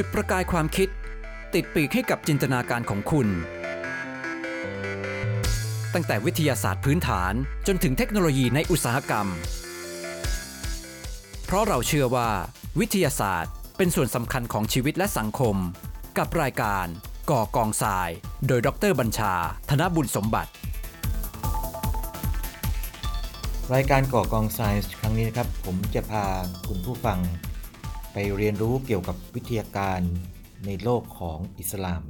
จุดประกายความคิด ติดปีกให้กับจินตนาการของคุณ ตั้งแต่วิทยาศาสตร์พื้นฐานจนถึงเทคโนโลยีในอุตสาหกรรม เพราะเราเชื่อว่า วิทยาศาสตร์เป็นส่วนสำคัญของชีวิตและสังคม กับรายการ ก่อกองทราย โดยดรบัญชา ธนบุญสมบัติรายการก่อกองไซน์ครั้งนี้นะครับ ผมจะพาคุณผู้ฟัง เรียนรู้เกี่ยวกับวิทยาการในโลกของอิสลาม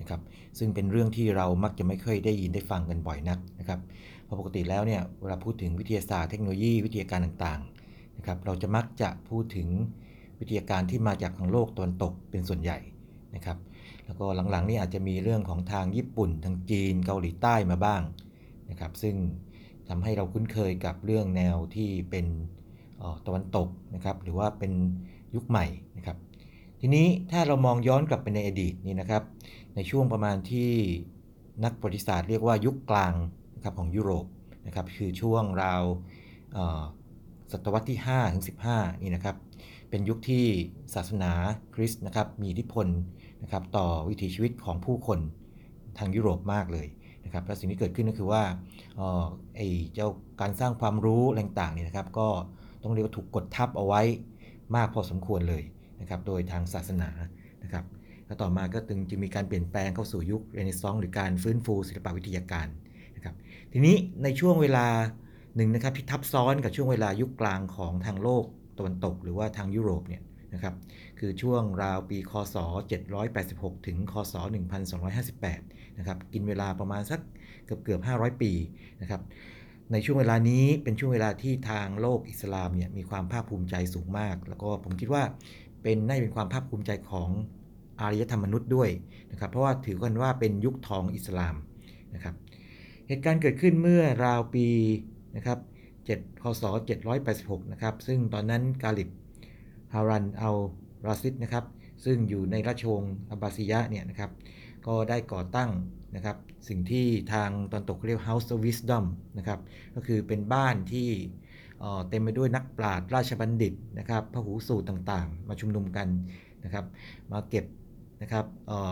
นะครับซึ่งเป็นเรื่องที่เรามักจะไม่เคยได้ยินได้ฟังกันบ่อยนักนะครับเพราะปกติแล้วเนี่ยเวลาพูดถึงวิทยาศาสตร์เทคโนโลยีวิทยาการต่างๆนะครับเราจะมักจะพูดถึงวิทยาการที่มาจากทางโลกตะวันตกเป็นส่วนใหญ่นะครับแล้วก็หลังๆนี่อาจจะมีเรื่องของทางญี่ปุ่นทางจีนเกาหลีใต้มาบ้างนะครับซึ่งทำให้เราคุ้นเคยกับเรื่องแนวที่เป็นตะวันตกนะครับหรือว่าเป็น ยุคใหม่นะครับทีนี้ถ้าเรามองย้อนกลับไปในอดีตนี่นะครับ ในช่วงประมาณที่นักประวัติศาสตร์เรียกว่ายุคกลางนะครับของยุโรปนะครับคือช่วงราวศตวรรษที่5ถึง15นี่นะครับเป็นยุคที่ศาสนาคริสต์นะครับมีอิทธิพลนะครับต่อวิถีชีวิตของผู้คนทางยุโรปมากเลยนะครับและสิ่งที่เกิดขึ้นก็คือว่าไอ้เจ้าการสร้างความรู้แรงต่างนี่นะครับ ก็ต้องเรียกว่าถูกกดทับเอาไว้ มากพอสมควรเลยนะครับโดยทางศาสนานะครับแล้วต่อมาก็จึงจะมีการเปลี่ยนแปลงเข้าสู่ยุคเรเนซองส์หรือการฟื้นฟูศิลปวิทยาการนะครับทีนี้ในช่วงเวลาหนึ่งนะครับที่ทับซ้อนกับช่วงเวลายุคกลางของทางโลกตะวันตก หรือว่าทางยุโรปเนี่ยนะครับคือช่วงราวปีคศ 786 ถึงคศ 1258 นะครับกินเวลาประมาณสักเกือบเกือบ 500 ปีนะครับ ในช่วงเวลานี้เป็นช่วงเวลาที่ทางโลกอิสลามเนี่ยมีความภาคภูมิใจสูงมาก แล้วก็ผมคิดว่าเป็นน่าเป็นความภาคภูมิใจของอารยธรรมมนุษย์ด้วยนะครับ เพราะว่าถือกันว่าเป็นยุคทองอิสลามนะครับ เหตุการณ์เกิดขึ้นเมื่อราวปีนะครับ7คศ786 นะครับ ซึ่งตอนนั้นกาลิบฮารันอัลราซิดนะครับ ซึ่งอยู่ในราชวงศ์อับบาซียะเนี่ยนะครับ ก็ได้ก่อตั้ง นะครับสิ่งที่ทางตอนตกเรียก House of Wisdom นะครับก็คือเป็นบ้านที่เต็มไปด้วยนักปราชญ์ราชบัณฑิตนะครับพระหูสูตรต่างๆ มาชุมนุมกันนะครับมาเก็บนะครับ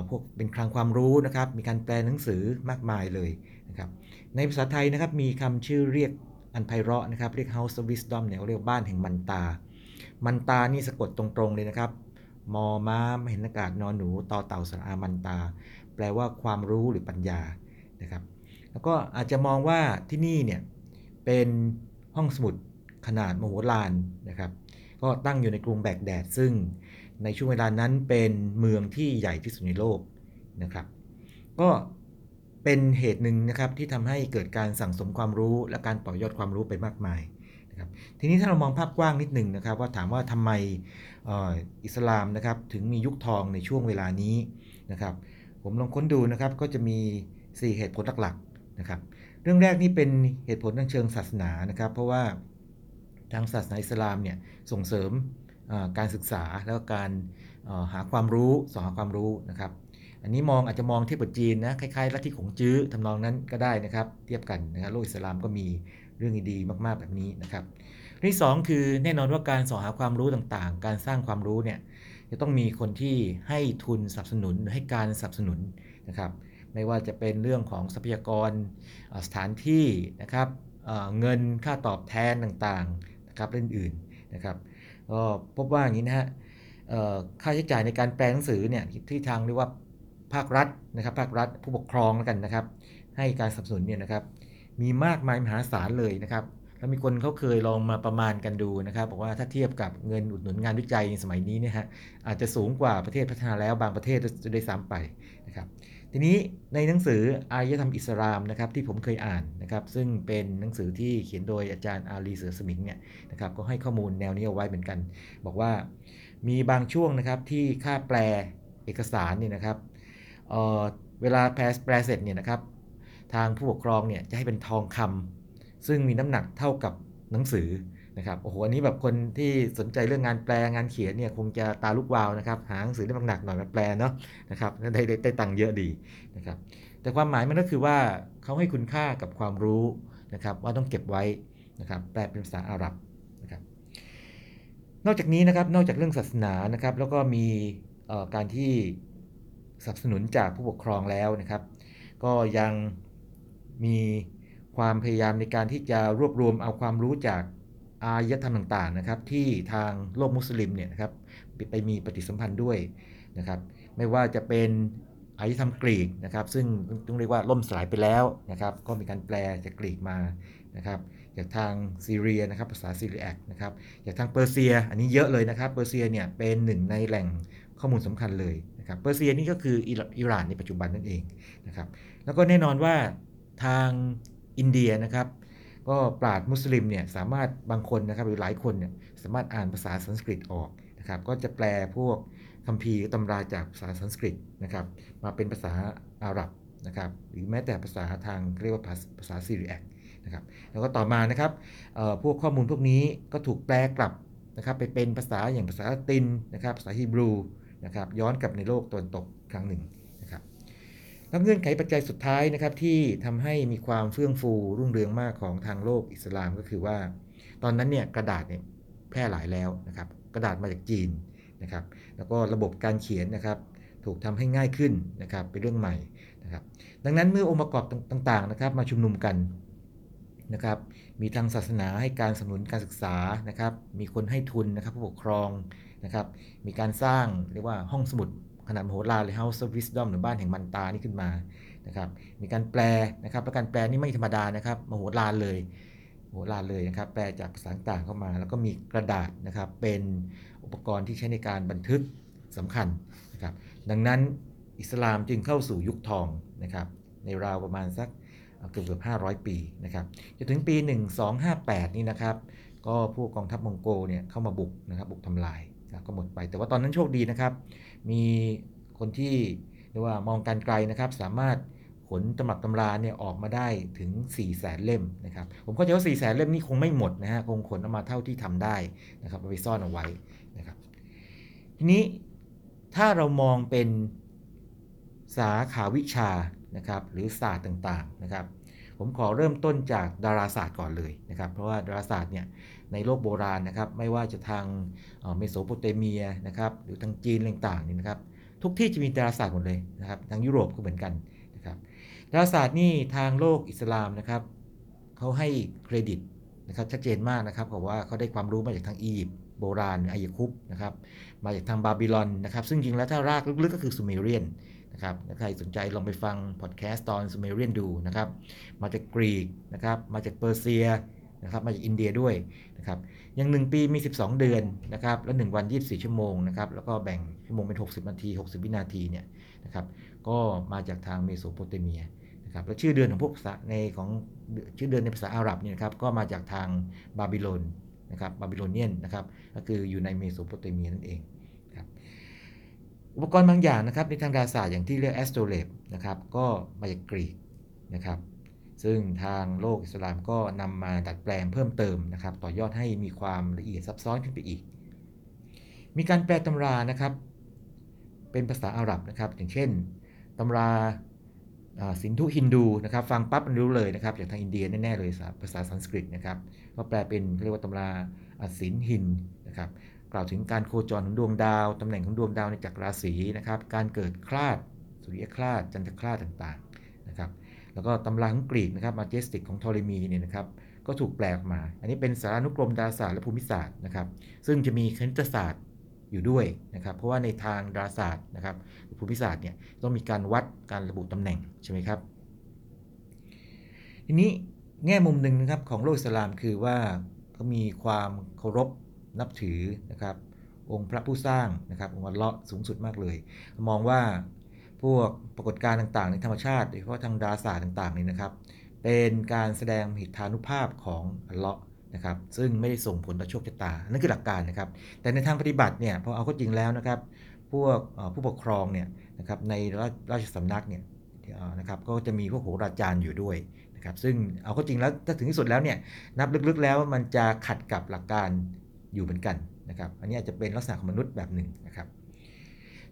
พวกเป็นคลังความรู้นะครับมีการแปลหนังสือมากมายเลยนะครับในภาษาไทยนะครับมีคำชื่อเรียกอันไพเราะนะครับเรียก House of Wisdom เนี่ยเรียกบ้านแห่งมันตา มันตานี่สะกดตรงๆเลยนะครับมอม้าเห็นอากาศนอนหนูต่อเต่าสระอามันตา แปลว่าความรู้หรือปัญญานะครับ แล้วก็อาจจะมองว่าที่นี่เนี่ยเป็นห้องสมุดขนาดมโหฬารนะครับ ก็ตั้งอยู่ในกรุงแบกแดด ซึ่งในช่วงเวลานั้นเป็นเมืองที่ใหญ่ที่สุดในโลกนะครับ ก็เป็นเหตุหนึ่งนะครับที่ทำให้เกิดการสั่งสมความรู้และการต่อยอดความรู้ไปมากมายนะครับทีนี้ถ้าเรามองภาพกว้างนิดหนึ่งนะครับว่าถามว่าทำไมอิสลามนะครับถึงมียุคทองในช่วงเวลานี้นะครับ ผมลองค้นดูนะครับก็จะมี 4 เหตุผลหลักๆนะครับ เรื่องแรกนี่เป็นเหตุผลทางเชิงศาสนานะครับ เพราะว่าทางศาสนาอิสลามเนี่ยส่งเสริมการศึกษาแล้วการหาความรู้สอนหาความรู้นะครับ อันนี้มองอาจจะมองเทียบกับจีนนะคล้ายๆลัทธิของจื้อทำนองนั้นก็ได้นะครับ เทียบกันนะครับโลกอิสลามก็มีเรื่องดีๆมาก ๆแบบนี้นะครับที่2คือแน่นอนว่าการสอหาความรู้ต่างๆ การสร้างความรู้เนี่ย จะต้องมีคนที่ให้ทุนสนับสนุนให้การสนับสนุนนะครับ ไม่ว่าจะเป็นเรื่องของทรัพยากรสถานที่นะครับเงินค่าตอบแทนต่างๆนะครับเรื่องอื่นนะครับก็พบว่าอย่างนี้นะฮะค่าใช้จ่ายในการแปลหนังสือเนี่ยที่ทางเรียกว่าภาครัฐนะครับภาครัฐผู้ปกครองแล้วกันนะครับ ให้การสนับสนุนเนี่ยนะครับมีมากมายมหาศาลเลยนะครับ แล้วมีคนเขาเคยลองมาประมาณกันดูนะครับบอกว่าถ้าเทียบกับเงินอุดหนุนงานวิจัยในสมัยนี้เนี่ยฮะอาจจะสูงกว่าประเทศพัฒนาแล้วบางประเทศจะได้ซ้ำไปนะครับทีนี้ในหนังสืออารยธรรมอิสลามนะครับที่ผมเคยอ่านนะครับซึ่งเป็นหนังสือที่เขียนโดยอาจารย์อาลีเสือสมิงเนี่ยนะครับก็ให้ข้อมูลแนวนี้เอาไว้เหมือนกัน บอกว่ามีบางช่วงนะครับที่ค่าแปลเอกสารเนี่ยนะครับเเวลาแปลแปลเสร็จเนี่ยนะครับทางผู้ปกครองเนี่ยจะให้เป็นทองคำ ซึ่งมีน้ำหนักเท่ากับหนังสือนะครับโอ้โหอันนี้แบบคนที่สนใจเรื่องงานแปลงานเขียนเนี่ยคงจะตาลุกวาวนะครับหาหนังสือได้หนักหน่อยมาแปลเนาะนะครับได้ได้ได้ตังค์เยอะดีนะครับแต่ความหมายมันก็คือว่าเขาให้คุณค่ากับความรู้นะครับว่าต้องเก็บไว้นะครับแปลเป็นภาษาอาหรับนะครับนอกจากนี้นะครับนอกจากเรื่องศาสนานะครับแล้วก็มีเอ่อการที่สนับสนุนจากผู้ปกครองแล้วนะครับ ก็ยังมี ความพยายามในการที่จะรวบรวมเอาความรู้จากอารยธรรมต่างๆนะครับ ที่ทางโลกมุสลิมเนี่ยนะครับไปไปมีปฏิสัมพันธ์ด้วยนะครับ ไม่ว่าจะเป็นอารยธรรมกรีกนะครับ ซึ่งต้องเรียกว่าล่มสลายไปแล้วนะครับ ก็มีการแปลจากกรีกมานะครับจากทางซีเรียนะครับภาษาซีเรียกนะครับจากทางเปอร์เซีย อันนี้เยอะเลยนะครับเปอร์เซียเนี่ยเป็นหนึ่งในแหล่งข้อมูลสำคัญเลยนะครับเปอร์เซียนี่ก็คืออิหร่านอิหร่านในปัจจุบันนั่นเองนะครับแล้วก็แน่นอนว่าทาง อินเดียนะครับ ก็ปราดมุสลิมเนี่ยสามารถบางคนนะครับหรือหลายคนเนี่ยสามารถอ่านภาษาสันสกฤตออกนะครับ ก็จะแปลพวกคัมภีร์ตำราจากภาษาสันสกฤตนะครับมาเป็นภาษาอาหรับนะครับหรือแม้แต่ภาษาทางเรียกว่าภาษาซีเรียกนะครับแล้วก็ต่อมานะครับพวกข้อมูลพวกนี้ก็ถูกแปลกลับนะครับไปเป็นภาษาอย่างภาษาละตินนะครับภาษาฮีบรูนะครับย้อนกลับในโลกตะวันตกครั้งหนึ่ง ครับเงื่อนไขปัจจัยสุดท้ายนะครับที่ทำให้มีความเฟื่องฟูรุ่งเรืองมากของทางโลกอิสลามก็คือว่า ตอนนั้นเนี่ยกระดาษเนี่ยแพร่หลายแล้วนะครับกระดาษมาจากจีนนะครับแล้วก็ระบบการเขียนนะครับถูกทำให้ง่ายขึ้นนะครับเป็นเรื่องใหม่นะครับดังนั้นเมื่อองค์ประกอบต่างๆนะครับมาชุมนุมกันนะครับมีทางศาสนาให้การสนับสนุนการศึกษานะครับมีคนให้ทุนนะครับผู้ปกครองนะครับมีการสร้างเรียกว่าห้องสมุด ขนาดมโหฬารเลย House of Wisdom หรือบ้านแห่งมันตานี่ขึ้นมานะครับมีการแปลนะครับและการแปลนี่ไม่ธรรมดานะครับมโหฬารเลยมโหฬารเลยนะครับแปลจากภาษาต่างเข้ามา แล้วก็มีกระดาษนะครับเป็นอุปกรณ์ที่ใช้ในการบันทึกสำคัญนะครับดังนั้นอิสลามจึงเข้าสู่ยุคทองนะครับในราวประมาณสักเกือบเกือบ500 ปีนะครับจนถึงปี 1258 นี่นะครับ ก็พวกกองทัพมองโกเนี่ยเข้ามาบุกนะครับบุกทำลาย ก็หมดไป แต่ว่าตอนนั้นโชคดีนะครับ มีคนที่เรียกว่ามองการไกลนะครับ สามารถขนตำรับตำราเนี่ยออกมาได้ถึง 4 0 0แสนเล่มนะครับ ผมเข้าใจว่า4 0 0แสนเล่มนี่คงไม่หมดนะฮะ คงขนออกมาเท่าที่ทำได้นะครับไปซ่อนเอาไว้นะครับ ทีนี้ถ้าเรามองเป็นสาขาวิชานะครับ หรือศาสตร์ต่างๆนะครับ ผมขอเริ่มต้นจากดาราศาสตร์ก่อนเลยนะครับ เพราะว่าดาราศาสตร์เนี่ย ในโลกโบราณนะครับ ไม่ว่าจะทางเมโสโปเตเมียนะครับ หรือทางจีนต่างๆนี่นะครับ ทุกที่จะมีดาราศาสตร์หมดเลยนะครับ ทางยุโรปก็เหมือนกันนะครับ ดาราศาสตร์นี่ทางโลกอิสลามนะครับเขาให้เครดิตนะครับชัดเจนมากนะครับบอกว่าเขาได้ความรู้มาจากทางอียิปต์โบราณไอยคุปต์นะครับ มาจากทางบาบิลอนนะครับ ซึ่งจริงแล้วถ้ารากลึกๆก็คือซูเมเรียนนะครับใครสนใจลองไปฟังพอดแคสต์ตอนซูเมเรียนดูนะครับ มาจากกรีกนะครับ มาจากเปอร์เซีย นะครับมาจากอินเดียด้วยนะครับอย่าง 1 ปีมี 12 เดือนนะครับแล้ว 1 วัน 24 ชั่วโมงนะครับแล้วก็แบ่งชั่วโมงเป็น 60 นาที 60 วินาทีเนี่ยนะครับก็มาจากทางเมโสโปเตเมียนะครับแล้วชื่อเดือนของพวกภาษาในของชื่อเดือนในภาษาอาหรับเนี่ยนะครับก็มาจากทางบาบิโลนนะครับบาบิโลเนียนนะครับก็คืออยู่ในเมโสโปเตเมียนั่นเองครับอุปกรณ์บางอย่างนะครับในทางดาราศาสตร์อย่างที่เรียกแอสโตรเลบนะครับก็มาจากกรีกนะครับ ซึ่งทางโลกอิสลามก็นำมาดัดแปลงเพิ่มเติมนะครับ ต่อยอดให้มีความละเอียดซับซ้อนขึ้นไปอีก มีการแปลตำรานะครับ เป็นภาษาอาหรับนะครับ อย่างเช่นตำราสินธุฮินดูนะครับฟังปั๊บมันรู้เลยนะครับจากทางอินเดียแน่ๆเลยภาษาสันสกฤตนะครับก็แปลเป็นเรียกว่าตำราสินหินนะครับกล่าวถึงการโคจรของดวงดาวตำแหน่งของดวงดาวในจักรราศีนะครับการเกิดคลาดสุริยคลาดจันทคลาดต่างๆนะครับ แล้วก็ตำราของกรีกนะครับมาเจสติกของทอริมีเนี่ยนะครับก็ถูกแปลออกมา อันนี้เป็นสารานุกรมดาราศาสตร์และภูมิศาสตร์นะครับ ซึ่งจะมีคณิตศาสตร์อยู่ด้วยนะครับ เพราะว่าในทางดาราศาสตร์นะครับภูมิศาสตร์เนี่ยต้องมีการวัดการระบุตำแหน่งใช่ไหมครับ ทีนี้แง่มุมหนึ่งนะครับของโลกอิสลามคือว่าเขามีความเคารพนับถือนะครับ องค์พระผู้สร้างนะครับองค์อัลเลาะสูงสุดมากเลย มองว่า พวกปรากฏการณ์ต่างๆ ในธรรมชาติโดยเฉพาะทางดาราศาสตร์ต่างๆนี่นะครับ เป็นการแสดงหิทธานุภาพของอัลเลาะห์นะครับซึ่งไม่ได้ส่งผลต่อโชคชะตา นั่นคือหลักการนะครับ แต่ในทางปฏิบัติเนี่ยพอเอาเข้าจริงแล้วนะครับ พวกผู้ปกครองเนี่ยนะครับในราชสำนักเนี่ยนะครับก็จะมีพวกโหราจารย์อยู่ด้วยนะครับซึ่งเอาเข้าจริงแล้วถ้าถึงที่สุดแล้วเนี่ยนับลึกๆแล้วมันจะขัดกับหลักการอยู่เหมือนกันนะครับ อันนี้อาจจะเป็นลักษณะของมนุษย์แบบหนึ่งนะครับ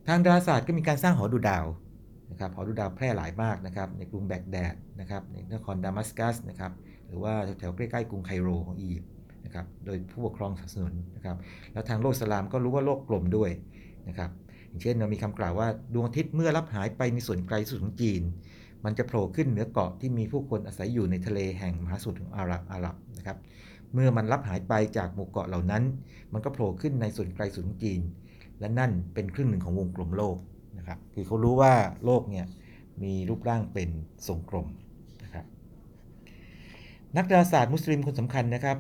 ทางดาราศาสตร์ก็มีการสร้างหอดูดาวนะครับหอดูดาวแพร่หลายมากนะครับในกรุงแบกแดดนะครับในนครดามัสกัสนะครับหรือว่าแถวใกล้ๆกรุงไคโรของอียิปต์นะครับโดยผู้ปกครองสนับสนุนนะครับแล้วทางโลกสลามก็รู้ว่าโลกกลมด้วยนะครับอย่างเช่นเรามีคำกล่าวว่าดวงอาทิตย์เมื่อรับหายไปในส่วนไกลสุดของจีน มันจะโผล่ขึ้นเหนือเกาะที่มีผู้คนอาศัยอยู่ในทะเลแห่งมหาสมุทรของอาหรับอาหรับนะครับเมื่อมันรับหายไปจากหมู่เกาะเหล่านั้น มันก็โผล่ขึ้นในส่วนไกลสุดของจีน และนั่นเป็นครึ่งหนึ่งของวงกลมโลกนะครับคือเขารู้ว่าโลกเนี่ยมีรูปร่างเป็นทรงกลมนะครับนักดาราศาสตร์มุสลิมคนสำคัญนะครับ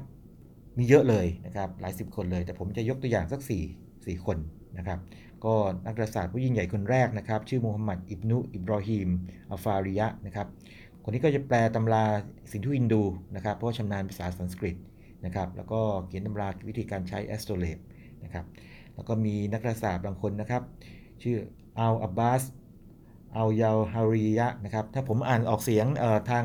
มีเยอะเลยนะครับหลายสิบคนเลย แต่ผมจะยกตัวอย่างสัก4 4คนนะครับก็นักดาราศาสตร์ผู้ยิ่งใหญ่คนแรกนะครับ ชื่อมูฮัมหมัดอิบนุอิบรอฮีมอัลฟาริยะนะครับคนนี้ก็จะแปลตำราสินทุอินดูนะครับ เพราะชำนาญภาษาสันสกฤตนะครับ แล้วก็เขียนตำราวิธีการใช้แอสโตรเลปนะครับ แล้วก็มีนักดาราศาสตร์บางคนนะครับ ชื่ออัลอับบาสอัลยาฮาริยะนะครับ ถ้าผมอ่านออกเสียงทาง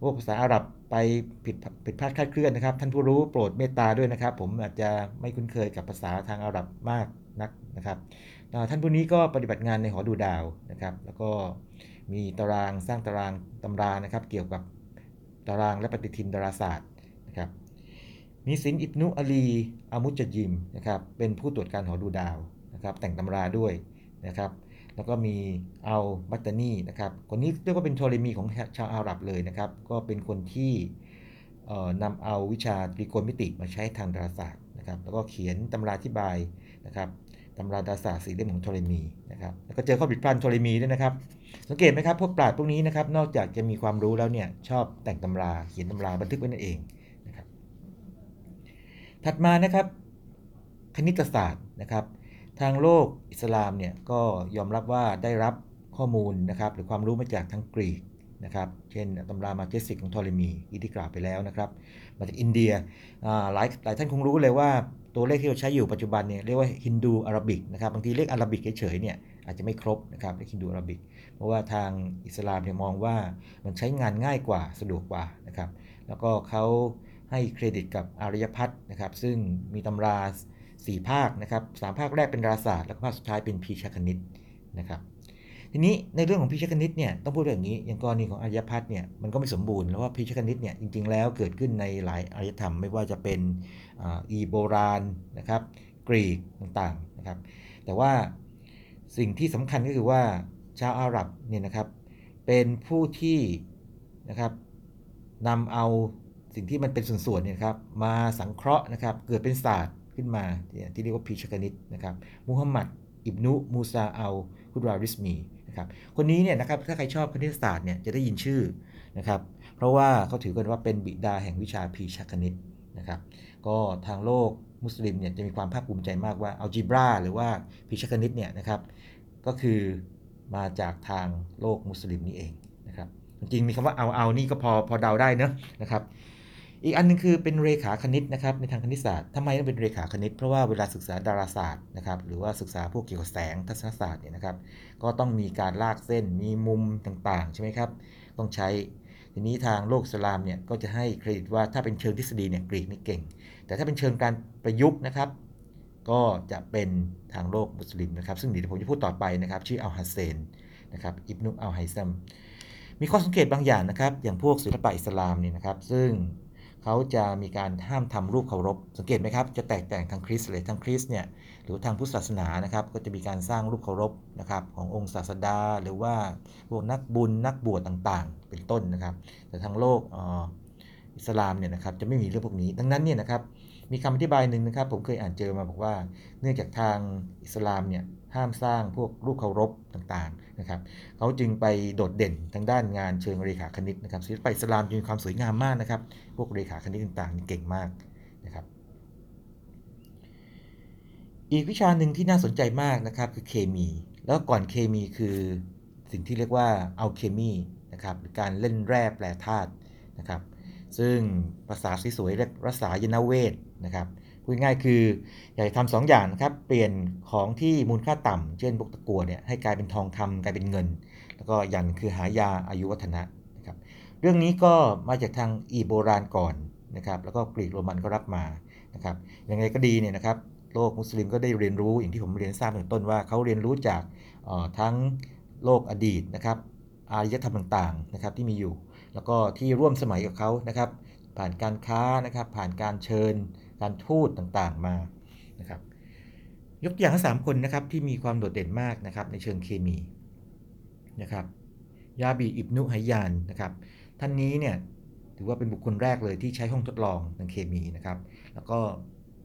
พวกภาษาอาหรับไปผิดผิดพลาดคลาดเคลื่อนนะครับ ท่านผู้รู้โปรดเมตตาด้วยนะครับ ผมอาจจะไม่คุ้นเคยกับภาษาทางอาหรับมากนักนะครับ ท่านผู้นี้ก็ปฏิบัติงานในหอดูดาวนะครับ แล้วก็มีตารางสร้างตารางตำรานะครับ เกี่ยวกับตารางและปฏิทินดาราศาสตร์ มีสินอิบนุอาลีอามุจยิมนะครับเป็นผู้ตรวจการหอดูดาวนะครับแต่งตำราด้วยนะครับแล้วก็มีอัลบัตตานีนะครับคนนี้เรียกว่าเป็นโทเลมีของชาวอาหรับเลยนะครับก็เป็นคนที่นำเอาวิชาตรีโกณมิติมาใช้ทางดาราศาสตร์นะครับแล้วก็เขียนตำราอธิบายนะครับตำราดาราศาสตร์สี่เล่มของโทเลมีนะครับแล้วก็เจอข้อผิดพลาดโทเลมีด้วยนะครับ สังเกตไหมครับพวกปราชญ์พวกนี้นะครับนอกจากจะมีความรู้แล้วเนี่ยชอบแต่งตำราเขียนตำราบันทึกไว้นั่นเอง ถัดมานะครับคณิตศาสตร์นะครับ ทางโลกอิสลามเนี่ยก็ยอมรับว่าได้รับข้อมูลนะครับหรือความรู้มาจากทั้งกรีกนะครับ เช่นตำรามาเจสิกของโทเลมีที่กล่าวไปแล้วนะครับ มาจากอินเดียหลายหลายท่านคงรู้เลยว่าตัวเลขที่เราใช้อยู่ปัจจุบันเนี่ยเรียกว่าฮินดูอาราบิกนะครับบางทีเลขอาราบิกเฉยๆเนี่ยอาจจะไม่ครบนะครับเลขฮินดูอาราบิก เพราะว่าทางอิสลามเนี่ยมองว่ามันใช้งานง่ายกว่าสะดวกกว่านะครับ แล้วก็เขา ให้เครดิตกับอารยพัฒนะครับ ซึ่งมีตำรา 4 ภาคนะครับสภาคแรกเป็นราศาสตร์แล้วก็ภาคสุดท้ายเป็นพีชคณิตนะครับ ทีนี้ในเรื่องของพิชคณิตเนี่ยต้องพูดแบบนี้อย่างกรณีของอารยพัฒน์เนี่ยมันก็ไม่สมบูรณ์แล้วว่าพิชคณิตเนี่ยจริง ๆ แล้วเกิดขึ้นในหลายอารยธรรม ไม่ว่าจะเป็นอีโบราณนะครับกรีกต่างๆนะครับ แต่ว่าสิ่งที่สำคัญก็คือว่าชาวอาหรับเนี่ยนะครับเป็นผู้ที่นะครับนำเอา สิ่งที่มันเป็นส่วนๆเนี่ยครับมาสังเคราะห์นะครับเกิดเป็นศาสตร์ขึ้นมาที่เรียกว่าพิชคณิตนะครับมุฮัมหมัดอิบนุมูซาอัลฮุดราริสมีนะครับคนนี้เนี่ยนะครับถ้าใครชอบคณิตศาสตร์เนี่ยจะได้ยินชื่อนะครับเพราะว่าเขาถือกันว่าเป็นบิดาแห่งวิชาพีชคณิตนะครับก็ทางโลกมุสลิมเนี่ยจะมีความภาคภูมิใจมากว่าอัลจีบราหรือว่าพิชคณิตเนี่ยนะครับก็คือมาจากทางโลกมุสลิมนี่เองนะครับจริงมีคำว่าเอาเอานี่ก็พอพอเดาได้เนะนะครับ อีกอันนึงคือเป็นเรขาคณิตนะครับในทางคณิตศาสตร์ทำไมต้องเป็นเรขาคณิต เพราะว่าเวลาศึกษาดาราศาสตร์นะครับหรือว่าศึกษาพวกเกี่ยวกับแสงทัศนศาสตร์เนี่ยนะครับก็ต้องมีการลากเส้นมีมุมต่างๆ ใช่ไหมครับ ต้องใช้ทีนี้ทางโลกสลามเนี่ยก็จะให้เครดิตว่าถ้าเป็นเชิงทฤษฎีเนี่ยกรีกนี่เก่ง แต่ถ้าเป็นเชิงการประยุกต์นะครับ ก็จะเป็นทางโลกมุสลิมนะครับ ซึ่งเดี๋ยวผมจะพูดต่อไปนะครับ ชื่ออัลฮัสเซนนะครับอิบนุอัลไฮซัมมีข้อสังเกตบางอย่างนะครับ อย่างพวกศิลปะอิสลามนี่นะครับ ซึ่ง เขาจะมีการห้ามทำรูปเคารพ สังเกตไหมครับ จะแตกต่างทางคริสต์เลยทางคริสต์เนี่ยหรือทางพุทธศาสนานะครับ ก็จะมีการสร้างรูปเคารพนะครับขององค์ศาสดา หรือว่าพวกนักบุญนักบวชต่างๆ เป็นต้นนะครับ แต่ทางโลกอิสลามเนี่ยนะครับจะไม่มีเรื่องพวกนี้ ดังนั้นเนี่ยนะครับมีคำอธิบายหนึ่งนะครับ ผมเคยอ่านเจอมาบอกว่า เนื่องจากทางอิสลามเนี่ย ห้ามสร้างพวกรูปเคารพต่างๆนะครับเขาจึงไปโดดเด่นทางด้านงานเชิงเรขาคณิตนะครับศิลปะอิสลามจึงมีความสวยงามมากนะครับ พวกเรขาคณิตต่างๆเก่งมากนะครับอีกวิชาหนึ่งที่น่าสนใจมากนะครับคือเคมี แล้วก่อนเคมีคือสิ่งที่เรียกว่าอัลเคมีนะครับหรือการเล่นแร่แปรธาตุนะครับซึ่งภาษาสวยๆเรียกรสายนเวทนะครับ พูดง่ายคือ อยากทำสองอย่างนะครับ เปลี่ยนของที่มูลค่าต่ำเช่นพวกตะกัวเนี่ยให้กลายเป็นทองคำกลายเป็นเงิน แล้วก็อย่างคือหายาอายุวัฒนะนะครับ เรื่องนี้ก็มาจากทางอีโบราณก่อนนะครับ แล้วก็กรีกโรมันก็รับมานะครับยังไงก็ดีเนี่ยนะครับ โลกมุสลิมก็ได้เรียนรู้อย่างที่ผมเรียนทราบตั้งต้นว่าเขาเรียนรู้จากทั้งโลกอดีตนะครับ อารยธรรมต่างๆนะครับที่มีอยู่ แล้วก็ที่ร่วมสมัยกับเขานะครับ ผ่านการค้านะครับ ผ่านการเชิญ การทูตต่างๆมานะครับยกตัวอย่างทั้งสามคนนะครับที่มีความโดดเด่นมากนะครับในเชิงเคมีนะครับยาบีอิบนุไฮยานนะครับท่านนี้เนี่ยถือว่าเป็นบุคคลแรกเลยที่ใช้ห้องทดลองทางเคมีนะครับ แล้วก็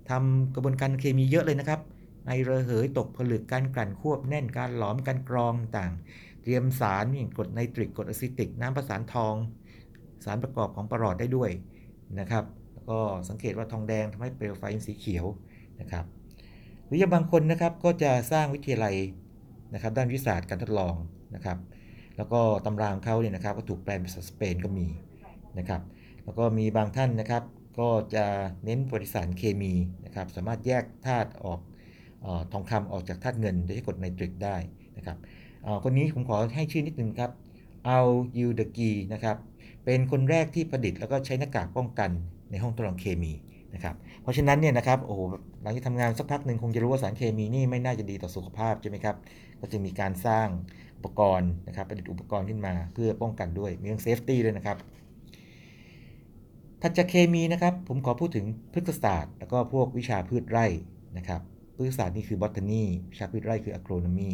ทำกระบวนการเคมีเยอะเลยนะครับไอระเหยตกผลึกการกลั่นควบแน่นการหลอมการกรองต่างเตรียมสารอย่างกรดไนตริกกรดอะซิติก น้ำประสานทอง สารประกอบของประหลอดได้ด้วยนะครับ ก็สังเกตว่าทองแดงทำให้เปลวไฟเป็นสีเขียวนะครับ หรืออย่างบางคนนะครับก็จะสร้างวิทยาลัยนะครับด้านวิทยาศาสตร์การทดลองนะครับ แล้วก็ตำราของเขาเนี่ยนะครับก็ถูกแปลเป็นภาษาสเปนก็มีนะครับ แล้วก็มีบางท่านนะครับ ก็จะเน้นบริสารเคมีนะครับ สามารถแยกธาตุออกออทองคำออกจากธาตุเงินโดยใช้กรดไนตริกได้นะครับคนนี้ผมขอให้ชื่อนิดนึงครับเอายูเดกีนะครับ เป็นคนแรกที่ประดิษฐ์แล้วก็ใช้หน้ากากป้องกัน ในห้องทดลองเคมีนะครับเพราะฉะนั้นเนี่ยนะครับโอ้โหหลังจากทำงานสักพักหนึ่งคงจะรู้ว่าสารเคมีนี่ไม่น่าจะดีต่อสุขภาพใช่ไหมครับก็จะมีการสร้างอุปกรณ์นะครับประดิษฐ์อุปกรณ์ขึ้นมาเพื่อป้องกันด้วยมีเรื่อง safety ด้วยนะครับถัดจากเคมีนะครับผมขอพูดถึงพฤกษศาสตร์ แล้วก็พวกวิชาพืชไร่นะครับพฤกษศาสตร์นี่คือบอทนีวิชาพืชไร่คืออ g โ o นมี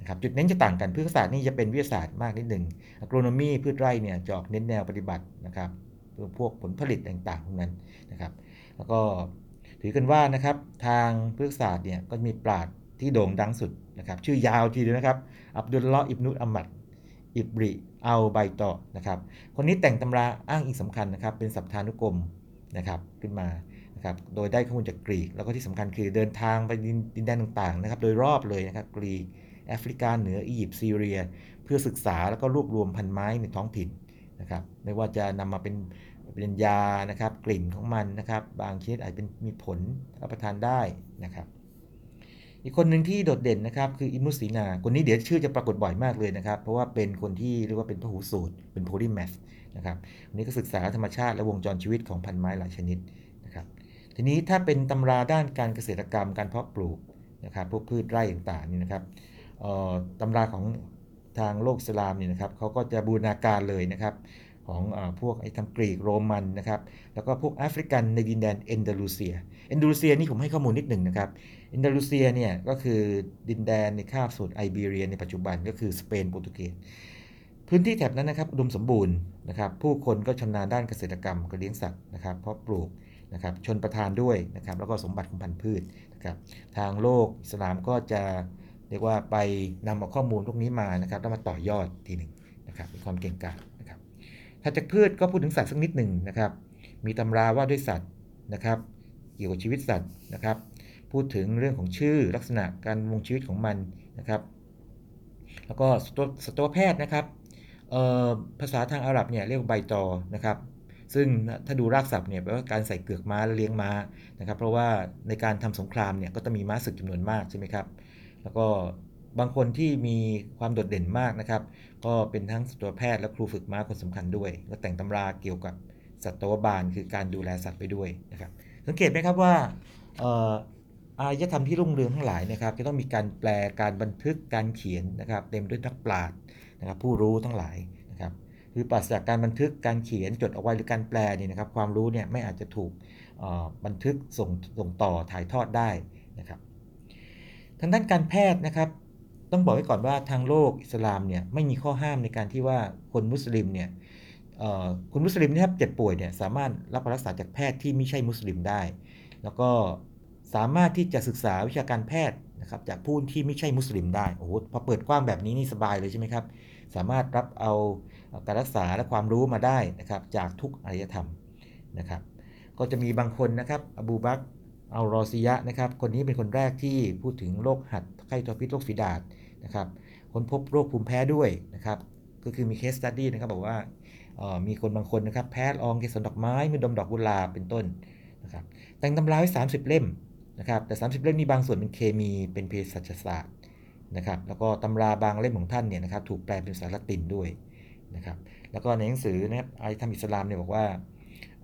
นะครับจุดเน้นจะต่างกันพฤกษศาสตร์นี่จะเป็นวิทยาศาสตร์มากนิดหนึ่งอ g โ o นมีพืชไร่เนี่ยจะออกเน้นแนวปฏิบัตินะครับ พวกผลผลิตต่างๆพวกนั้นนะครับ แล้วก็ถือกันว่านะครับทางพฤกษศาสตร์เนี่ยก็มีปราชญ์ที่โด่งดังสุดนะครับชื่อยาวทีเดียวนะครับ อับดุลลอฮ์อิบนุอัมมัดอิบริอัลไบตอนะครับคนนี้แต่งตำราอ้างอิงสำคัญนะครับเป็นสัพทานุกรมนะครับขึ้นมานะครับโดยได้ข้อมูลจากกรีก แล้วก็ที่สำคัญคือเดินทางไปดินดินแดนต่างๆนะครับโดยรอบเลยนะครับกรีกแอฟริกาเหนืออียิปต์ซีเรีย เพื่อศึกษาแล้วก็รวบรวมพันไม้ในท้องถิ่นนะครับไม่ว่าจะนำมาเป็น เป็นยานะครับ กลิ่นของมันนะครับ บางชนิดอาจเป็นมีผลรับประทานได้นะครับ อีกคนหนึ่งที่โดดเด่นนะครับ คืออิมุสีนา คนนี้เดี๋ยวชื่อจะปรากฏบ่อยมากเลยนะครับ เพราะว่าเป็นคนที่เรียกว่าเป็นพหูสูตร เป็นโพลีแมสนะครับวันนี้ก็ศึกษาธรรมชาติและวงจรชีวิตของพันไม้หลายชนิดนะครับ ทีนี้ถ้าเป็นตำราด้านการเกษตรกรรม การเพาะปลูกนะครับพวกพืชไร่ต่างๆนี่นะครับตำราของทางโลกสลามเนี่ยนะครับเขาก็จะบูรณาการเลยนะครับ ของอพวกไอ้ทางกรีกโรมันนะครับ แล้วก็พวกแอฟริกันในดินแดนเอนเดลูเซีย เอนเดลูเซียนี่ผมให้ข้อมูลนิดหนึ่งนะครับ เอนเดลูเซียเนี่ยก็คือดินแดนในคาบสมุทรไอเบีเรียในปัจจุบันก็คือสเปนโปรตุเกส พื้นที่แถบนั้นนะครับอุดมสมบูรณ์นะครับ ผู้คนก็ชำนาญด้านเกษตรกรรมก็เลี้ยงสัตว์นะครับ เพาะปลูกนะครับ ชลประทานด้วยนะครับ แล้วก็สมบัติของพันธุ์พืชนะครับ ทางโลกอิสลามก็จะเรียกว่าไปนำเอาข้อมูลพวกนี้มานะครับ แล้วมาต่อยอดทีหนึ่งนะครับมีความเก่งกาจ ถัดจากพืชก็พูดถึงสัตว์สักนิดหนึ่งนะครับ มีตำราว่าด้วยสัตว์นะครับ เกี่ยวกับชีวิตสัตว์นะครับ พูดถึงเรื่องของชื่อลักษณะการลงชีวิตของมันนะครับ แล้วก็สัตวแพทย์นะครับภาษาทางอาหรับเนี่ยเรียกว่าใบตอนะครับซึ่งถ้าดูรากศัพท์เนี่ยแปลว่าการใส่เกือกม้าและเลี้ยงม้านะครับ เพราะว่าในการทำสงครามเนี่ยก็ต้องมีม้าศึกจำนวนมากใช่ไหมครับ แล้วก็ บางคนที่มีความโดดเด่นมากนะครับ ก็เป็นทั้งสัตวแพทย์และครูฝึกม้าคนสำคัญด้วย ก็แต่งตำราเกี่ยวกับสัตวบาลคือการดูแลสัตว์ไปด้วยนะครับ สังเกตไหมครับว่าอารยธรรมที่รุ่งเรืองทั้งหลายนะครับจะต้องมีการแปลการบันทึกการเขียนนะครับ เต็มด้วยนักปราชญ์นะครับผู้รู้ทั้งหลายนะครับคือปราศจากการบันทึกการเขียนจดเอาไว้หรือการแปลเนี่ยนะครับ ความรู้เนี่ยไม่อาจจะถูกบันทึกส่งส่งต่อถ่ายทอดได้นะครับทางด้านการแพทย์นะครับ ต้องบอกไว้ก่อนว่าทางโลกอิสลามเนี่ยไม่มีข้อห้ามในการที่ว่าคนมุสลิมเนี่ยคนมุสลิมนะครับเจ็บป่วยเนี่ยสามารถรับรักษาจากแพทย์ที่ไม่ใช่มุสลิมได้ แล้วก็สามารถที่จะศึกษาวิชาการแพทย์นะครับจากผู้ที่ไม่ใช่มุสลิมได้โอ้โหพอเปิดกว้างแบบนี้นี่สบายเลยใช่ไหมครับ สามารถรับเอาการรักษาและความรู้มาได้นะครับจากทุกอารยธรรมนะครับ ก็จะมีบางคนนะครับอบูบักอัลรอซียะนะครับคนนี้เป็นคนแรกที่พูดถึงโรคหัดไข้ทอพิษโรคฝีดาษ นะครับค้นพบโรคภูมิแพ้ด้วยนะครับก็คือมี case study นะครับบอกว่ามีคนบางคนนะครับแพ้ละอองเกสรดอกไม้เมื่อดมดอกกุหลาบเป็นต้นนะครับแต่งตำราไว้ 30 เล่มนะครับแต่ 30 เล่มนี้บางส่วนเป็นเคมีเป็นเภสัชศาสตร์นะครับแล้วก็ตำราบางเล่มของท่านเนี่ยนะครับถูกแปลเป็นภาษาละตินด้วยนะครับแล้วก็ในหนังสือนะครับอารยธรรมอิสลามเนี่ยบอกว่า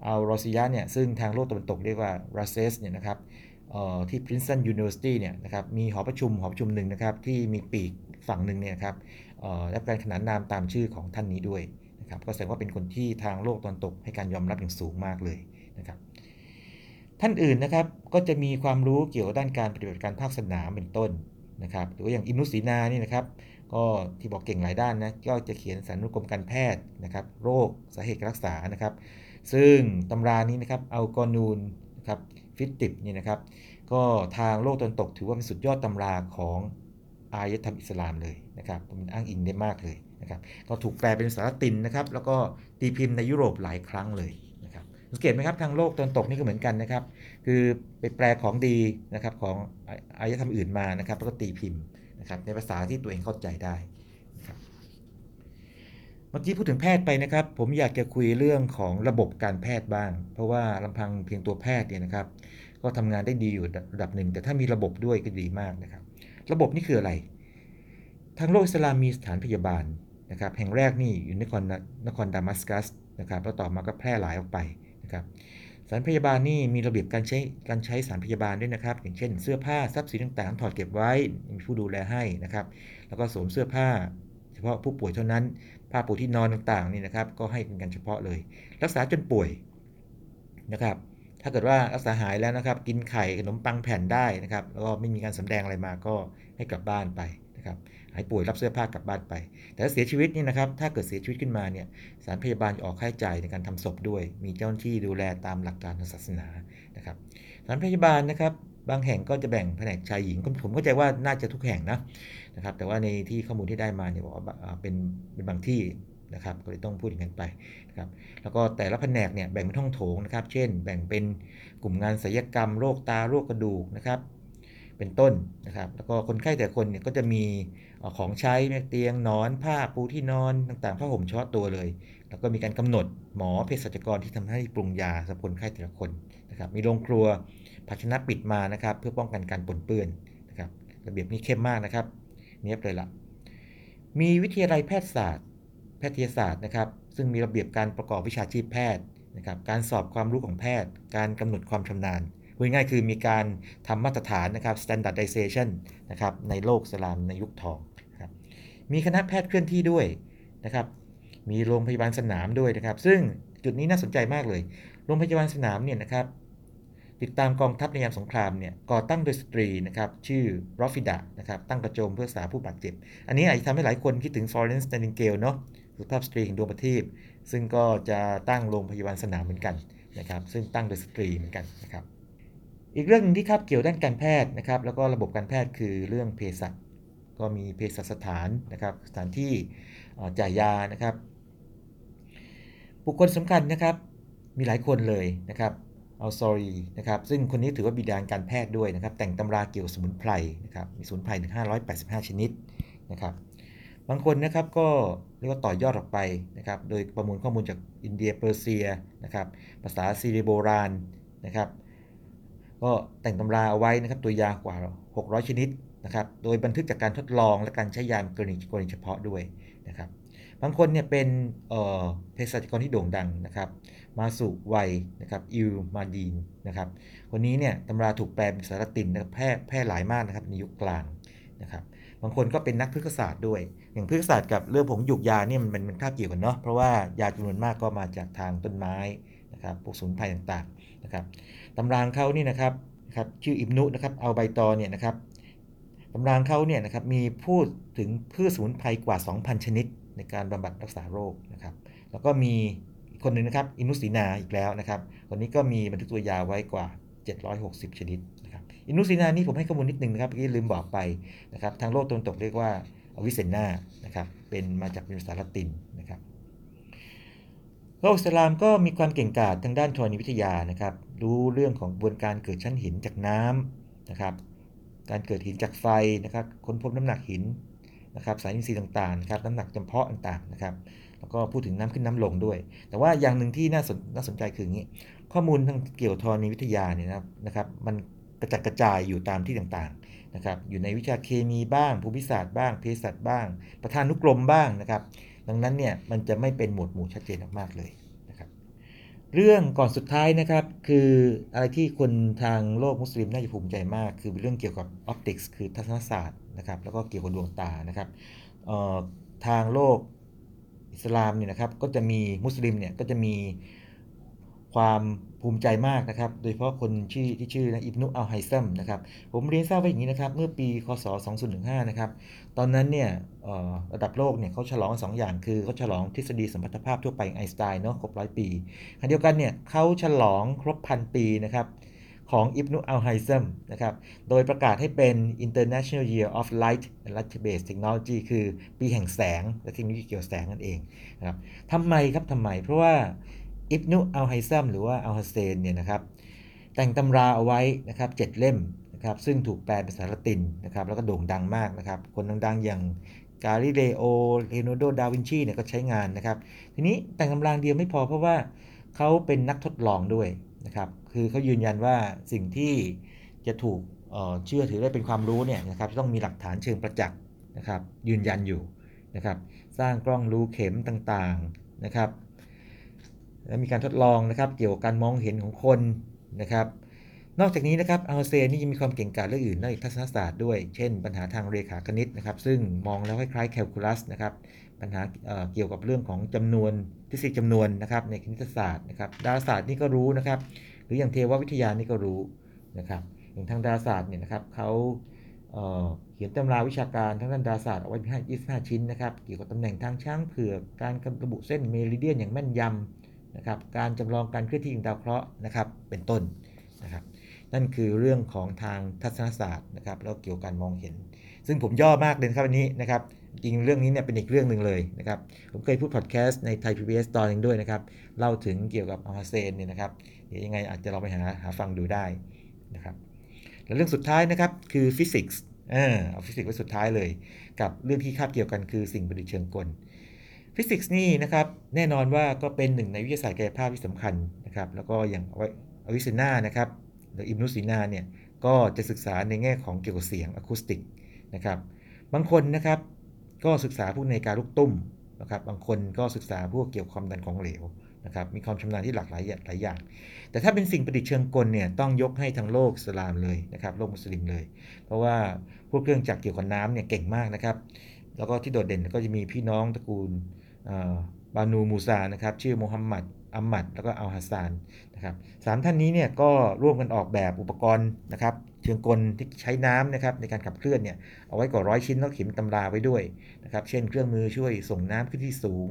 อัลรอซิยะเนี่ยซึ่งทางโลกตะวันตกเรียกว่าราเซสเนี่ยนะครับ ที่ Princeton University เนี่ยนะครับมีหอประชุมหอประชุมหนึ่งนะครับที่มีปีกฝั่งหนึ่งเนี่ยครับและการขนานนามตามชื่อของท่านนี้ด้วยนะครับก็แสดงว่าเป็นคนที่ทางโลกตะวันตกให้การยอมรับอย่างสูงมากเลยนะครับท่านอื่นนะครับก็จะมีความรู้เกี่ยวกับด้านการปฏิบัติการภาคสนามเป็นต้นนะครับหรืออย่างอิมนุสีนานี่นะครับก็ที่บอกเก่งหลายด้านนะก็จะเขียนสารุกรมการแพทย์นะครับโรคสาเหตุการรักษานะครับ ซึ่งตำรานี้นะครับเอากอนูนนะครับ ฟิติบนี่นะครับ ก็ทางโลกตะวันตกถือว่าเป็นสุดยอดตำราของอารยธรรมอิสลามเลยนะครับมันอ้างอิงได้มากเลยนะครับก็ถูกแปลเป็นภาษาละตินนะครับ แล้วก็ตีพิมพ์ในยุโรปหลายครั้งเลยนะครับสังเกตไหมครับทางโลกตะวันตกนี่ก็เหมือนกันนะครับ คือไปแปลของดีนะครับของอารยธรรมอื่นมานะครับแล้วก็ตีพิมพ์นะครับในภาษาที่ตัวเองเข้าใจได้ เมื่อกี้พูดถึงแพทย์ไปนะครับ ผมอยากจะคุยเรื่องของระบบการแพทย์บ้าง เพราะว่าลำพังเพียงตัวแพทย์เนี่ยนะครับ ก็ทำงานได้ดีอยู่ระดับหนึ่ง แต่ถ้ามีระบบด้วยก็ดีมากนะครับ ระบบนี่คืออะไร ทางโลกอิสลามมีสถานพยาบาลนะครับ แห่งแรกนี่อยู่นครนครดามัสกัสนะครับแล้วต่อมาก็แพร่หลายออกไปนะครับสถานพยาบาลนี่มีระเบียบการใช้การใช้สถานพยาบาลด้วยนะครับ อย่างเช่น เสื้อผ้าทรัพย์สินต่างๆ ถอดเก็บไว้มีผู้ดูแลให้นะครับ แล้วก็สวมเสื้อผ้า ฉพาะผู้ป่วยเท่านั้น ผ้าปูที่นอนต่างๆนี่นะครับ ก็ให้เป็นการเฉพาะเลย รักษาจนป่วยนะครับ ถ้าเกิดว่ารักษาหายแล้วนะครับ กินไข่ขนมปังแผ่นได้นะครับแล้วก็ไม่มีการสำแดงอะไรมาก็ให้กลับบ้านไปนะครับหายป่วยรับเสื้อผ้ากลับบ้านไป แต่ถ้าเสียชีวิตนี่นะครับ ถ้าเกิดเสียชีวิตขึ้นมาเนี่ยสารพยาบาลจะออกค่าใช้จ่ายในการทำศพด้วย มีเจ้าหน้าที่ดูแลตามหลักการทางศาสนานะครับสารพยาบาลนะครับ บางแห่งก็จะแบ่งแผนกชายหญิงผมเข้าใจว่าน่าจะทุกแห่งนะ นะครับแต่ว่าในที่ข้อมูลที่ได้มาเนี่ยบอกว่าเป็นเป็นบางที่นะครับก็เลยต้องพูดอย่างนั้นไปนะครับแล้วก็แต่ละแผนกเนี่ยแบ่งเป็นห้องโถงนะครับ เช่น แบ่งเป็นกลุ่มงานศัลยกรรมโรคตาโรคกระดูกนะครับ เป็นต้นนะครับ แล้วก็คนไข้แต่คนเนี่ยก็จะมีของใช้เตียงนอนผ้าปูที่นอนต่างๆผ้าห่มเฉพาะตัวเลย แล้วก็มีการกำหนดหมอเภสัชกรที่ทำให้ปรุงยาสำหรับคนไข้แต่ละคนนะครับ มีโรงครัวภาชนะปิดมานะครับ เพื่อป้องกันการปนเปื้อนนะครับ ระเบียบนี้เข้มมากนะครับ เนี้ยบเลยละมีวิทยาลัยแพทยศาสตร์ แพทยศาสตร์นะครับ ซึ่งมีระเบียบการประกอบวิชาชีพแพทย์นะครับ การสอบความรู้ของแพทย์ การกำหนดความชำนาญพูดง่ายคือมีการทำมาตรฐานนะครับ standardization นะครับในโลกสลามในยุคทองครับมีคณะแพทย์เคลื่อนที่ด้วยนะครับ มีโรงพยาบาลสนามด้วยนะครับ ซึ่งจุดนี้น่าสนใจมากเลย โรงพยาบาลสนามเนี่ยนะครับ ติดตามกองทัพในยามสงครามเนี่ยก่อตั้งโดยสตรีนะครับชื่อรอฟิดะนะครับตั้งกระโจมเพื่อรักษาผู้บาดเจ็บ อันนี้อาจจะทำให้หลายคนคิดถึงฟลอเรนซ์ n น t ิงเกลเนาะสุภาพสตรีแห่งดวงประทีปซึ่งก็จะตั้งโรงพยาบาลสนามเหมือนกันนะครับซึ่งตั้งโดยสตรีเหมือนกันนะครับอีกเรื่องนึงที่คาบเกี่ยวด้านการแพทย์นะครับแล้วก็ระบบการแพทย์คือเรื่องเภสัชก็มีเภสัชสถานนะครับสถานที่จ่ายยานะครับ บุคคลสำคัญนะครับมีหลายคนเลยนะครับ อัลซอรีนะครับซึ่งคนนี้ถือว่าบิดาการแพทย์ด้วยนะครับแต่งตำราเกี่ยวกับสมุนไพรนะครับมีสมุนไพรถึง585 ชนิดนะครับบางคนนะครับก็เรียกว่าต่อยอดออกไปนะครับโดยประมวลข้อมูลจากอินเดียเปอร์เซียนะครับภาษาซีรีโบราณนะครับก็แต่งตำราเอาไว้นะครับตัวยากว่า 600 ชนิดนะครับโดยบันทึกจากการทดลองและการใช้ยากรณีกรณีเฉพาะด้วยนะครับ บางคนเนี่ยเป็นเภสัชกรที่โด่งดังนะครับ มาสุไวนะครับอิลมาดีนนะครับคนนี้เนี่ยตำราถูกแปลเป็นภาษาละตินนะแพร่แพร่หลายมากนะครับในยุคกลางนะครับบางคนก็เป็นนักพฤกษศาสตร์ด้วย อย่างพฤกษศาสตร์กับเรื่องผงหยุกยาเนี่ยมันมันคาบเกี่ยวกันเนาะเพราะว่ายาจำนวนมากก็มาจากทางต้นไม้นะครับพวกสมุนไพรต่างๆนะครับตำรางเขานี่นะครับนะครับชื่ออิมนุนะครับเอาใบตอเนี่ยนะครับตำรางเขาเนี่ยนะครับมีพูดถึงพืชสมุนไพรกว่า 2,000 ชนิด ในการบำบัดรักษาโรคนะครับ แล้วก็มีคนหนึ่งนะครับ อินุสีนาอีกแล้วนะครับคนนี้ก็มีบันทึกตัวยาไว้กว่า 760 ชนิดนะครับอินุสีนานี่ผมให้ข้อมูลนิดนึงนะครับเมื่อกี้ลืมบอกไปนะครับทางโลกตะวันตกเรียกว่าอวิเซนนานะครับเป็นมาจากเป็นภาษาละตินนะครับโลกอิสลามก็มีความเก่งกาจทางด้านธรณีวิทยานะครับ รู้เรื่องของกระบวนการเกิดชั้นหินจากน้ำนะครับ การเกิดหินจากไฟนะครับ ค้นพบน้ำหนักหิน นะครับสารอินทรีย์ต่างๆนะครับน้ำหนักจำเพาะต่างๆนะครับแล้วก็พูดถึงน้ำขึ้นน้ำลงด้วย แต่ว่าอย่างหนึ่งที่น่าสนน่าสนใจคืออย่างนี้ ข้อมูลทางเกี่ยวธรณีวิทยาเนี่ยนะครับนะครับมันกระจัดกระจายอยู่ตามที่ต่างๆนะครับอยู่ในวิชาเคมีบ้าง ภูมิศาสตร์บ้างเภสัชบ้าง ประธานุกรมบ้างนะครับดังนั้นเนี่ยมันจะไม่เป็นหมวดหมู่ชัดเจนมากๆเลย เรื่องก่อนสุดท้ายนะครับ คืออะไรที่คนทางโลกมุสลิมน่าจะภูมิใจมาก คือเรื่องเกี่ยวกับ optics คือทัศนศาสตร์นะครับ แล้วก็เกี่ยวกับดวงตานะครับทางโลกอิสลามเนี่ยนะครับก็จะมีมุสลิมเนี่ยก็จะมี ความภูมิใจมากนะครับ โดยเฉพาะคนที่ที่ชื่อนะอิบนุอัลไฮซัมนะครับ ผมเรียนทราบไว้อย่างนี้นะครับ เมื่อปี คศ 2015 นะครับ ตอนนั้นเนี่ยระดับโลกเนี่ยเขาฉลองสองอย่าง คือเขาฉลองทฤษฎีสมรรถภาพทั่วไปไอน์สไตน์เนาะครบร้อยปีขณะเดียวกันเนี่ยเขาฉลองครบพันปีนะครับของอิบนุอัลไฮซัมนะครับ โดยประกาศให้เป็น International Year of Light and Light-Based Technology คือปีแห่งแสง และเทคโนโลยีเกี่ยวกับแสงนั่นเองนะครับทำไมครับทำไม เพราะว่า อิบนุอัลไฮซัมหรือว่าอัลฮัสเซนเนี่ยนะครับแต่งตำราเอาไว้นะครับเจ็ดเล่มนะครับซึ่งถูกแปลเป็นภาษาละตินนะครับแล้วก็โด่งดังมากนะครับคนดังๆอย่างกาลิเลโอเลโนโด ดาวินชีเนี่ยก็ใช้งานนะครับ ทีนี้แต่งตำราเดียวไม่พอเพราะว่าเขาเป็นนักทดลองด้วยนะครับ คือเขายืนยันว่าสิ่งที่จะถูกเเชื่อถือได้เป็นความรู้เนี่ยนะครับต้องมีหลักฐานเชิงประจักษ์นะครับยืนยันอยู่นะครับ สร้างกล้องรูเข็มต่างๆนะครับ และมีการทดลองนะครับ เกี่ยวกับการมองเห็นของคนนะครับ นอกจากนี้นะครับอัลเซนนี่ยังมีความเก่งกาจเรื่องอื่นในทัศนศาสตร์ด้วย เช่น ปัญหาทางเรขาคณิตนะครับ ซึ่งมองแล้วคล้ายๆแคลคูลัสนะครับ ปัญหาเเกี่ยวกับเรื่องของจำนวนทฤษฎีจำนวนนะครับในคณิตศาสตร์นะครับ ดาราศาสตร์นี่ก็รู้นะครับ หรืออย่างเทววิทยานี่ก็รู้นะครับอย่างทางดาราศาสตร์เนี่ยนะครับเขาเขียนตำราวิชาการทางด้านดาราศาสตร์เอาไว้25 ชิ้นนะครับ เกี่ยวกับตำแหน่งทางช้างเผือก การระบุเส้นเมริเดียนอย่างแม่นยำ นะครับการจำลองการเคลื่อนที่ของดาวเคราะห์นะครับเป็นต้นนะครับนั่นคือเรื่องของทางทัศนศาสตร์นะครับแล้วเกี่ยวกับการมองเห็น ซึ่งผมย่อมากเลยครับวันนี้นะครับจริงเรื่องนี้เนี่ยเป็นอีกเรื่องหนึ่งเลยนะครับผมเคยพูดพอดแคสต์ในไทยพีบีเอสตอนนึงด้วยนะครับเล่าถึงเกี่ยวกับอัลฮาเซนเนี่ยนะครับเดี๋ยวยังไงอาจจะเราไปหาหาฟังดูได้นะครับแล้วเรื่องสุดท้ายนะครับคือฟิสิกส์เอาฟิสิกส์ไว้สุดท้ายเลย กับเรื่องที่คาบเกี่ยวกันคือสิ่งประดิษฐ์เชิงกล ฟิสิกส์นี่นะครับแน่นอนว่าก็เป็นหนึ่งในวิทยาศาสตร์กายภาพที่สำคัญนะครับแล้วก็อย่างอวิสินานะครับหรืออิมนุสินาเนี่ยก็จะศึกษาในแง่ของเกี่ยวกับเสียงอะคูสติกนะครับบางคนนะครับก็ศึกษาพวกในการลุกตุ้มนะครับบางคนก็ศึกษาพวกเกี่ยวกับความดันของเหลวนะครับมีความชำนาญที่หลากหลายหลายอย่าง แต่ถ้าเป็นสิ่งประดิษฐ์เชิงกลเนี่ยต้องยกให้ทั้งโลกสลามเลยนะครับโลกมุสลิมเลย เพราะว่าพวกเครื่องจักรเกี่ยวกับน้ำเนี่ยเก่งมากนะครับแล้วก็ที่โดดเด่นก็จะมีพี่น้องตระกูล บานูมูซานะครับชื่อโมฮัมหมัดอัมมัดแล้วก็อัลฮัสซานนะครับสามท่านนี้เนี่ยก็ร่วมกันออกแบบอุปกรณ์นะครับเชิงกลที่ใช้น้ำนะครับในการขับเคลื่อนเนี่ยเอาไว้กว่าร้อยชิ้นแล้วเขียนตำราไว้ด้วยนะครับเช่นเครื่องมือช่วยส่งน้ำขึ้นที่สูง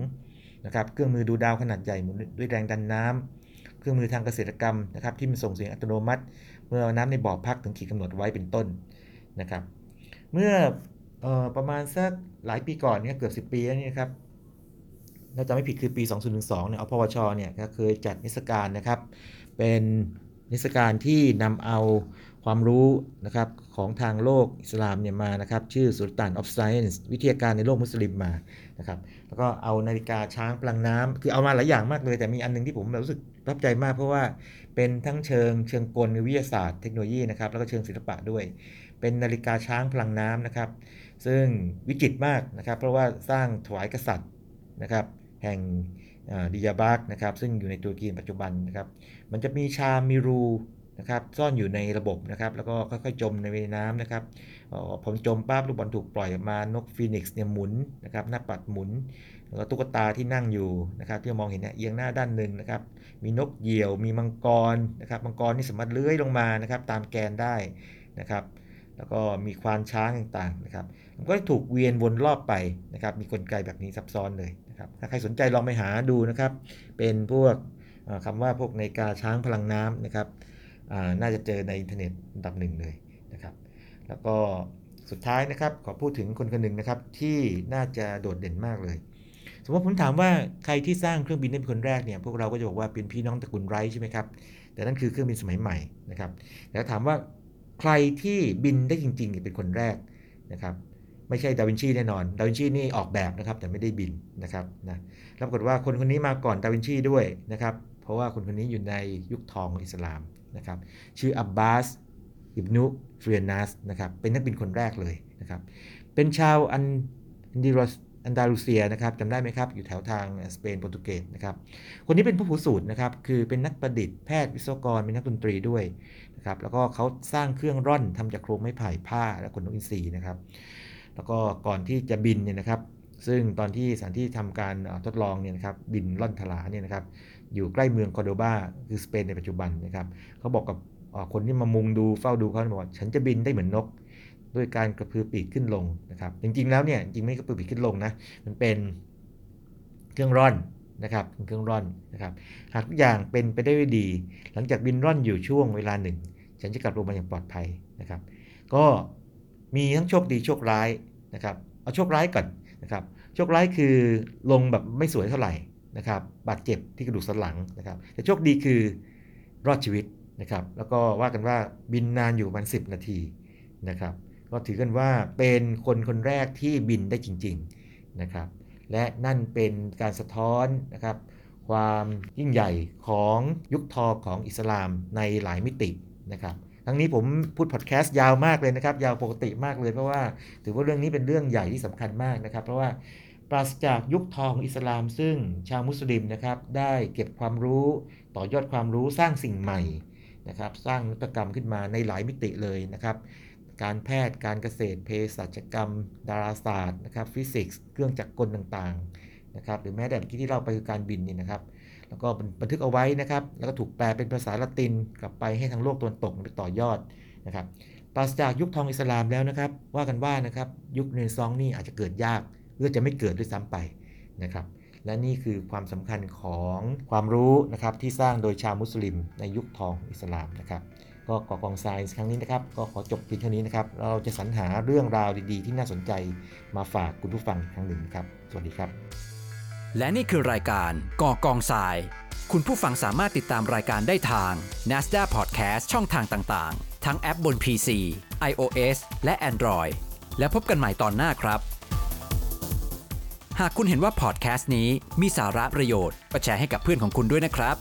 นะครับเครื่องมือดูดาวขนาดใหญ่หมุนด้วยแรงดันน้ำเครื่องมือทางเกษตรกรรมนะครับที่มันส่งเสียงอัตโนมัติ เมื่อน้ำในบ่อพักถึงขีดกำหนดไว้เป็นต้นนะครับเมื่ออประมาณสักหลายปีก่อนเนี่ยเกือบ 10 ปีแล้วนี่ครับ ถ้าจำไม่ผิดคือปี 2012เนี่ยอพวชเนี่ยก็เคยจัดนิทรรศการนะครับ เป็นนิทรรศการที่นำเอาความรู้นะครับของทางโลกอิสลามเนี่ยมานะครับ ชื่อสุลต่านออฟไซเอนส์วิทยาการในโลกมุสลิมมานะครับ แล้วก็เอานาฬิกาช้างพลังน้ำคือเอามาหลายอย่างมากเลย แต่มีอันนึงที่ผมรู้สึกประทับใจมาก เพราะว่าเป็นทั้งเชิงเชิงกลวิทยาศาสตร์เทคโนโลยีนะครับ แล้วก็เชิงศิลปะด้วย เป็นนาฬิกาช้างพลังน้ำนะครับ ซึ่งวิจิตรมากนะครับ เพราะว่าสร้างถวายกษัตริย์นะครับ แห่งดิยาบักนะครับซึ่งอยู่ในตุรกีปัจจุบันนะครับมันจะมีชามมีรูนะครับซ่อนอยู่ในระบบนะครับแล้วก็ค่อยๆจมในน้ำนะครับพอจมปั๊บลูกบอลถูกปล่อยออกมานกฟีนิกซ์เนี่ยหมุนนะครับหน้าปัดหมุนแล้วก็ตุ๊กตาที่นั่งอยู่นะครับที่มองเห็นเนี่ยเอียงหน้าด้านหนึ่งนะครับมีนกเหยี่ยวมีมังกรนะครับมังกรนี่สามารถเลื้อยลงมานะครับตามแกนได้นะครับแล้วก็มีควานช้างต่างๆนะครับมันก็ถูกเวียนวนรอบไปนะครับมีกลไกแบบนี้ซับซ้อนเลย นะครับถ้าใครสนใจลองไปหาดูนะครับ เป็นพวกคำว่าพวกในกาช้างพลังน้ำนะครับน่าจะเจอในอินเทอร์เน็ตอันดับหนึ่งเลยนะครับ แล้วก็สุดท้ายนะครับขอพูดถึงคนคนหนึ่งนะครับที่น่าจะโดดเด่นมากเลย สมมติผมถามว่าใครที่สร้างเครื่องบินได้เป็นคนแรกเนี่ยพวกเราก็จะบอกว่าเป็นพี่น้องตระกูลไรท์ใช่ไหมครับแต่นั่นคือเครื่องบินสมัยใหม่นะครับแล้วถามว่าใครที่บินได้จริงๆเป็นคนแรกนะครับ ไม่ใช่ดาวินชีแน่นอน ดาวินชีนี่ออกแบบนะครับแต่ไม่ได้บินนะครับนะปรากฏว่าคนคนนี้มาก่อนดาวินชีด้วยนะครับ เพราะว่าคนคนนี้อยู่ในยุคทองอิสลามนะครับ ชื่ออับบาส อิบนุฟรีนัสนะครับ เป็นนักบินคนแรกเลยนะครับ เป็นชาวอันดิรสอันดาลูเซียนะครับจำได้ไหมครับ อยู่แถวทางสเปนโปรตุเกสนะครับ คนนี้เป็นผู้ผู้สูตรนะครับ คือเป็นนักประดิษฐ์แพทย์วิศวกร เป็นนักดนตรีด้วยนะครับ แล้วก็เขาสร้างเครื่องร่อนทำจากโครงไม้ไผ่ผ้าและขนนกอินทรีนะครับ แล้วก็ก่อนที่จะบินเนี่ยนะครับ ซึ่งตอนที่สถานที่ทำการทดลองเนี่ยนะครับบินล่อนทลาเนี่ยนะครับอยู่ใกล้เมืองคอโดบาคือสเปนในปัจจุบันนะครับเขาบอกกับคนที่มามุงดูเฝ้าดูเขาบอกว่าฉันจะบินได้เหมือนนกด้วยการกระพือปีกขึ้นลงนะครับจริงๆแล้วเนี่ยจริงไม่กระพือปีกขึ้นลงนะมันเป็นเครื่องร่อนนะครับเป็นเครื่องร่อนนะครับหากทุกอย่างเป็นไปได้ด้วยดี หลังจากบินร่อนอยู่ช่วงเวลาหนึ่ง ฉันจะกลับลงมาอย่างปลอดภัยนะครับ ก็ มีทั้งโชคดีโชคร้ายนะครับเอาโชคร้ายก่อนนะครับโชคร้ายคือลงแบบไม่สวยเท่าไหร่นะครับบาดเจ็บที่กระดูกสันหลังนะครับแต่โชคดีคือรอดชีวิตนะครับแล้วก็ว่ากันว่าบินนานอยู่ประมาณ10 นาทีนะครับก็ถือกันว่าเป็นคนคนแรกที่บินได้จริงๆนะครับและนั่นเป็นการสะท้อนนะครับความยิ่งใหญ่ของยุคทอของอิสลามในหลายมิตินะครับ ทั้งนี้ผมพูดพอดแคสต์ยาวมากเลยนะครับ ยาวปกติมากเลยเพราะว่า ถือว่าเรื่องนี้เป็นเรื่องใหญ่ที่สำคัญมากนะครับ เพราะว่าปราศจากยุคทองอิสลาม ซึ่งชาวมุสลิมนะครับ ได้เก็บความรู้ต่อยอดความรู้สร้างสิ่งใหม่นะครับ สร้างนวัตกรรมขึ้นมาในหลายมิติเลยนะครับ การแพทย์การเกษตรเภสัชกรรม ดาราศาสตร์นะครับฟิสิกส์เครื่องจักรกลต่างๆนะครับหรือแม้แต่เมื่อกี้ที่เราไปคือการบินนี่นะครับ แล้วก็บันทึกเอาไว้นะครับ แล้วก็ถูกแปลเป็นภาษาละตินกลับไปให้ทางโลกตะวันตกไปต่อยอดนะครับปราศจากยุคทองอิสลามแล้วนะครับ ว่ากันว่านะครับยุคเนซองนี่อาจจะเกิดยากหรือจะไม่เกิดด้วยซ้ำไปนะครับ และนี่คือความสำคัญของความรู้นะครับที่สร้างโดยชาวมุสลิมในยุคทองอิสลามนะครับก็ก่อกองไซน์ครั้งนี้นะครับก็ขอจบเพียงเท่านี้นะครับ เราจะสรรหาเรื่องราวดีๆ ที่น่าสนใจมาฝากคุณผู้ฟังอีกครั้งหนึ่งครับ สวัสดีครับ และนี่คือรายการก่อกองทราย คุณผู้ฟังสามารถติดตามรายการได้ทาง NASDAQ Podcast ช่องทางต่างๆ ทั้งแอปบน PC, iOS และ Android แล้วพบกันใหม่ตอนหน้าครับ หากคุณเห็นว่าพอดแคสต์นี้มีสาระประโยชน์ก็แชร์ให้กับเพื่อนของคุณด้วยนะครับ